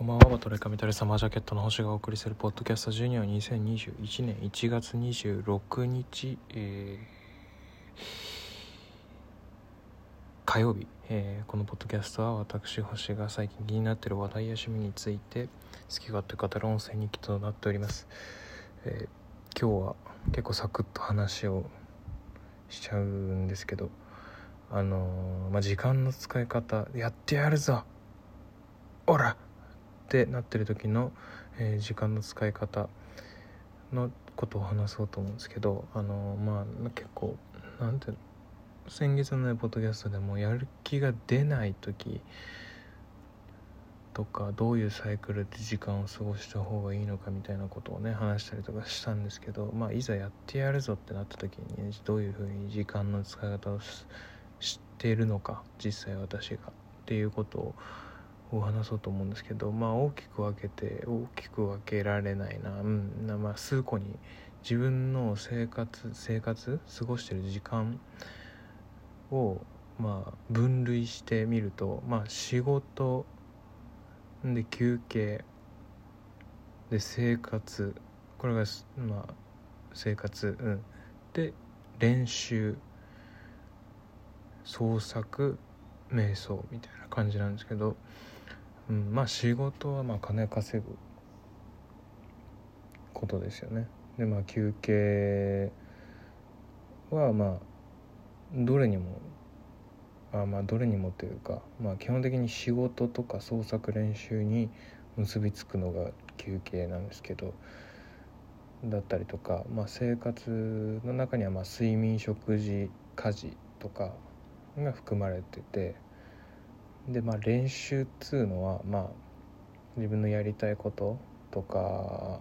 こんばんは、バトレカミタレサマージャケットの星がお送りするポッドキャストジュニア2021年1月26日、えー火曜日、えーこのポッドキャストは私星が最近気になっている話題や趣味について好き勝手語る音声日記となっております、えー今日は結構サクッと話をしちゃうんですけどあのーまあ、時間の使い方やってやるぞ。オラってなってる時の、えー時間の使い方のことを話そうと思うんですけどあのまあ結構なんて先月のねポッドキャストでもやる気が出ない時とかどういうサイクルで時間を過ごした方がいいのかみたいなことをね話したりとかしたんですけどまあいざやってやるぞってなった時に、ね、どういうふうに時間の使い方を知っているのか実際私がっていうことをを話そうと思うんですけどまあ大きく分けて大きく分けられないな。うん。まあ数個に自分の生活生活過ごしてる時間をまあ分類してみるとまあ仕事で休憩で生活これがまあ生活うん。で練習創作瞑想みたいな感じなんですけど、うん、まあ仕事はまあ金稼ぐことですよねでまあ休憩はまあどれにもあまあどれにもというか、まあ、基本的に仕事とか創作練習に結びつくのが休憩なんですけどだったりとか、まあ、生活の中にはまあ睡眠食事家事とかが含まれててでまあ練習っつうのはまあ自分のやりたいこととか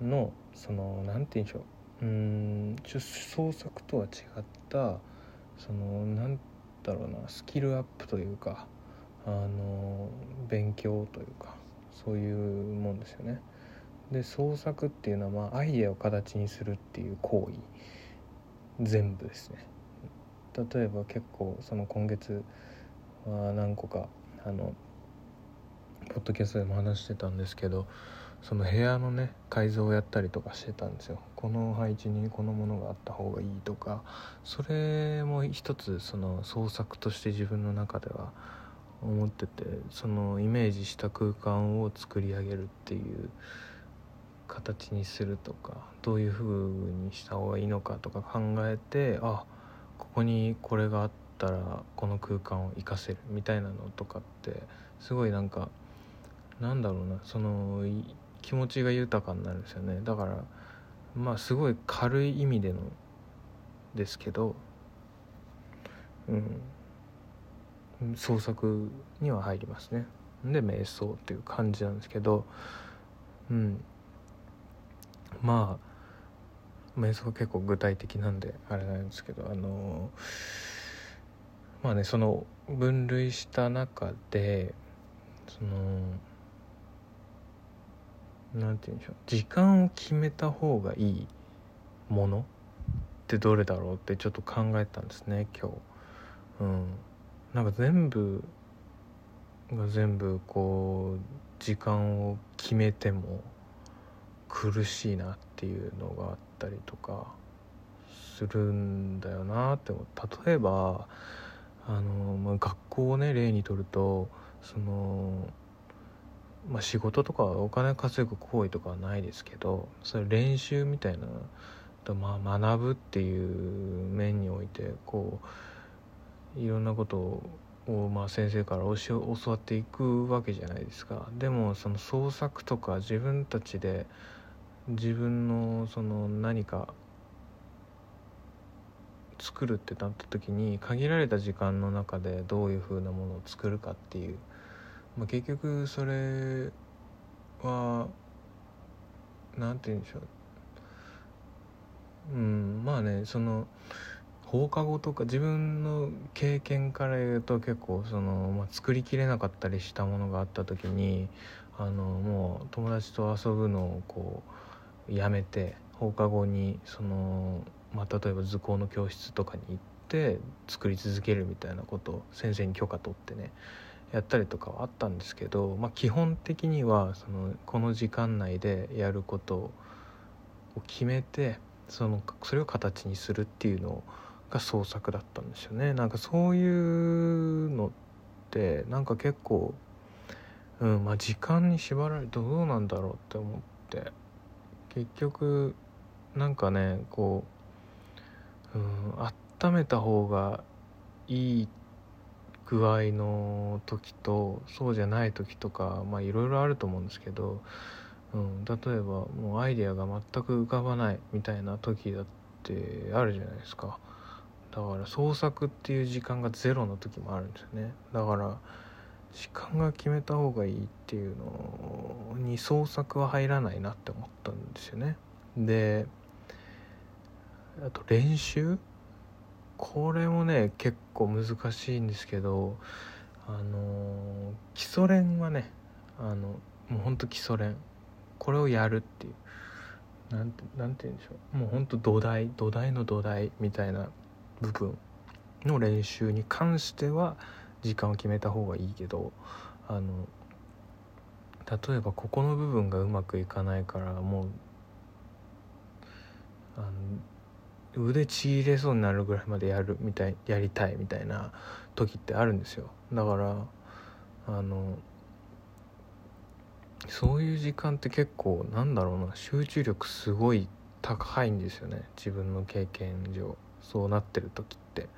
のそのなんて言うんでしょううんちょ創作とは違ったそのなんだろうなスキルアップというかあの勉強というかそういうもんですよね。で創作っていうのは、まあ、アイデアを形にするっていう行為全部ですね。例えば結構その今月は何個かあのポッドキャストでも話してたんですけどその部屋のね改造をやったりとかしてたんですよ。この配置にこのものがあった方がいいとかそれも一つその創作として自分の中では思っててそのイメージした空間を作り上げるっていう形にするとかどういう風にした方がいいのかとか考えてあここにこれがあったらこの空間を活かせるみたいなのとかってすごいなんかなんだろうなその気持ちが豊かになるんですよね。だからまあすごい軽い意味でのですけどうん。創作には入りますね。で瞑想っていう感じなんですけどうん。まあ瞑想結構具体的なんであれなんですけどあのまあねその分類した中でそのなんて言うんでしょう時間を決めた方がいいものってどれだろうってちょっと考えたんですね今日。うん、なんか全部が全部こう時間を決めても苦しいなっていうのがあったりとかするんだよなって思う例えばあの、まあ、学校をね例にとるとその、まあ、仕事とかお金稼ぐ行為とかはないですけどそれ練習みたいなとまあ学ぶっていう面においてこういろんなことをまあ先生から教わっていくわけじゃないですか。でもその創作とか自分たちで自分のその何か作るってなった時に限られた時間の中でどういうふうなものを作るかっていう、まあ、結局それは何て言うんでしょう。うんまあねその放課後とか自分の経験から言うと結構その、まあ、作りきれなかったりしたものがあった時にあのもう友達と遊ぶのをこうやめて放課後にその、まあ、例えば図工の教室とかに行って作り続けるみたいなことを先生に許可取ってねやったりとかはあったんですけど、まあ、基本的にはそのこの時間内でやることを決めてそのそれを形にするっていうのが創作だったんですよね。なんかそういうのってなんか結構うんまあ時間に縛られどうなんだろうって思って結局なんかねこう、うん、温めた方がいい具合の時とそうじゃない時とかまあいろいろあると思うんですけど、うん、例えばもうアイデアが全く浮かばないみたいな時だってあるじゃないですか。だから創作っていう時間がゼロの時もあるんですよね。だから時間が決めた方がいいっていうのに創作は入らないなって思ったんですよね。であと練習？これもね結構難しいんですけどあの基礎練はねあのもうほんと基礎練。これをやるっていう。なんてなんて言うんでしょう。もうほんと土台土台の土台みたいな部分の練習に関しては時間を決めた方がいいけどあの例えばここの部分がうまくいかないからもうあの腕ちぎれそうになるぐらいまでやるみたいやりたいみたいな時ってあるんですよ。だからあのそういう時間って結構なんだろうな集中力すごい高いんですよね。自分の経験上そうなってる時って。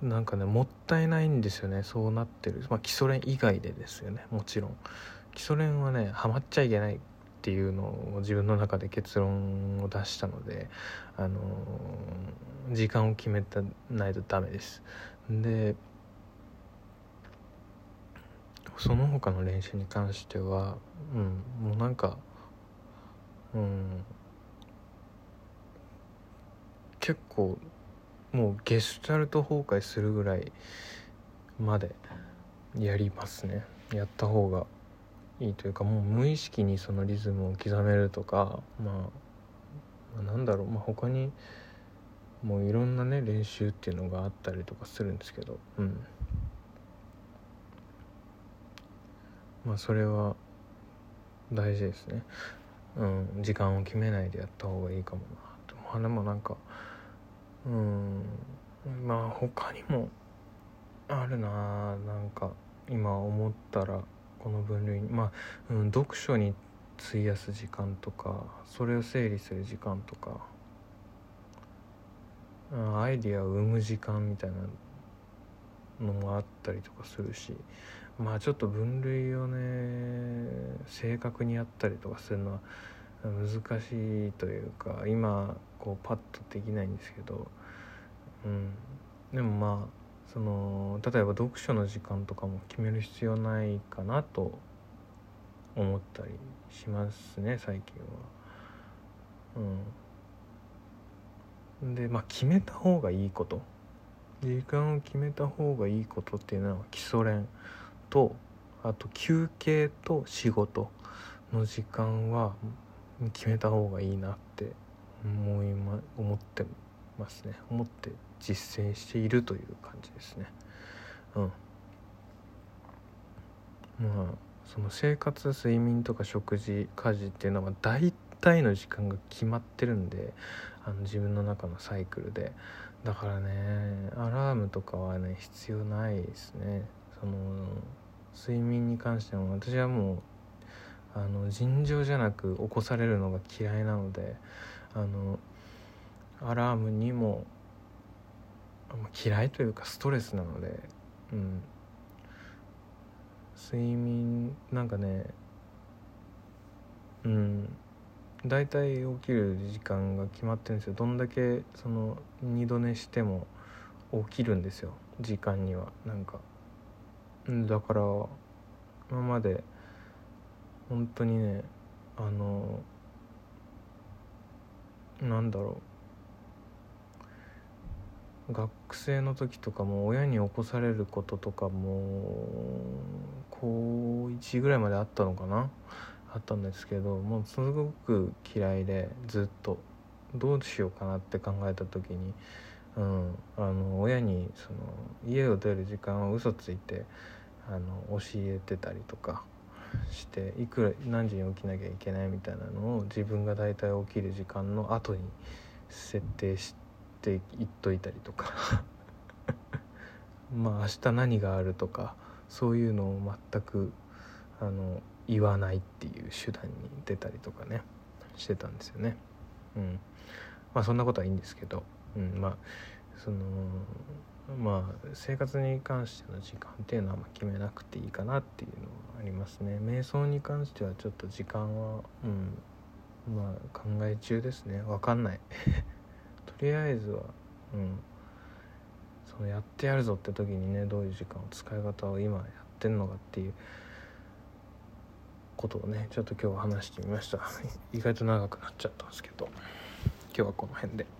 なんかねもったいないんですよね。そうなってる。まあ基礎練以外でですよね。もちろん。基礎練はねハマっちゃいけないっていうのを自分の中で結論を出したのであの、時間を決めたないとダメです。でその他の練習に関してはうんもうなんかうん結構もうゲシュタルト崩壊するぐらいまでやりますね。やった方が。いいというかもう無意識にそのリズムを刻めるとか、まあ、まあなんだろう、まあ、他にもういろんなね練習っていうのがあったりとかするんですけどうん。まあそれは大事ですね。うん時間を決めないでやった方がいいかもなまあでもなんかうんまあ他にもあるななんか今思ったら。この分類まあ、うん、読書に費やす時間とかそれを整理する時間とかアイディアを生む時間みたいなのもあったりとかするしまあちょっと分類をね正確にやったりとかするのは難しいというか今こうパッとできないんですけど、うん、でもまあその例えば読書の時間とかも決める必要ないかなと思ったりしますね最近は。うん、でまあ決めた方がいいこと時間を決めた方がいいことっていうのは基礎練とあと休憩と仕事の時間は決めた方がいいなって思い、ま、思ってますね。思って実践しているという感じですね。うん。まあその生活睡眠とか食事家事っていうのは大体の時間が決まってるんであの自分の中のサイクルで。だからねアラームとかはね必要ないですね。その睡眠に関しても私はもうあの尋常じゃなく起こされるのが嫌いなのであのアラームにも嫌いというかストレスなので、うん、睡眠なんかねうん。大体起きる時間が決まってるんですよ。どんだけその二度寝しても起きるんですよ。時間には。なんか。だから今まで本当にねあのなんだろう。学生の時とかも親に起こされることとかも高1ぐらいまであったのかな？あったんですけどもうすごく嫌いでずっとどうしようかなって考えた時に、うん、あの親にその家を出る時間を嘘ついてあの教えてたりとかしていくら何時に起きなきゃいけないみたいなのを自分が大体起きる時間の後に設定していっといたりとか。まあ明日何があるとかそういうのを全くあの言わないっていう手段に出たりとかねしてたんですよね。うん。まあそんなことはいいんですけど、うん、まあそのまあ生活に関しての時間っていうのはま決めなくていいかなっていうのはありますね。瞑想に関してはちょっと時間はうん。まあ考え中ですね。分かんない。とりあえずはうん。そのやってやるぞって時にねどういう時間を使い方を今やってんのかっていうことをねちょっと今日は話してみました。意外と長くなっちゃったんですけど。今日はこの辺で。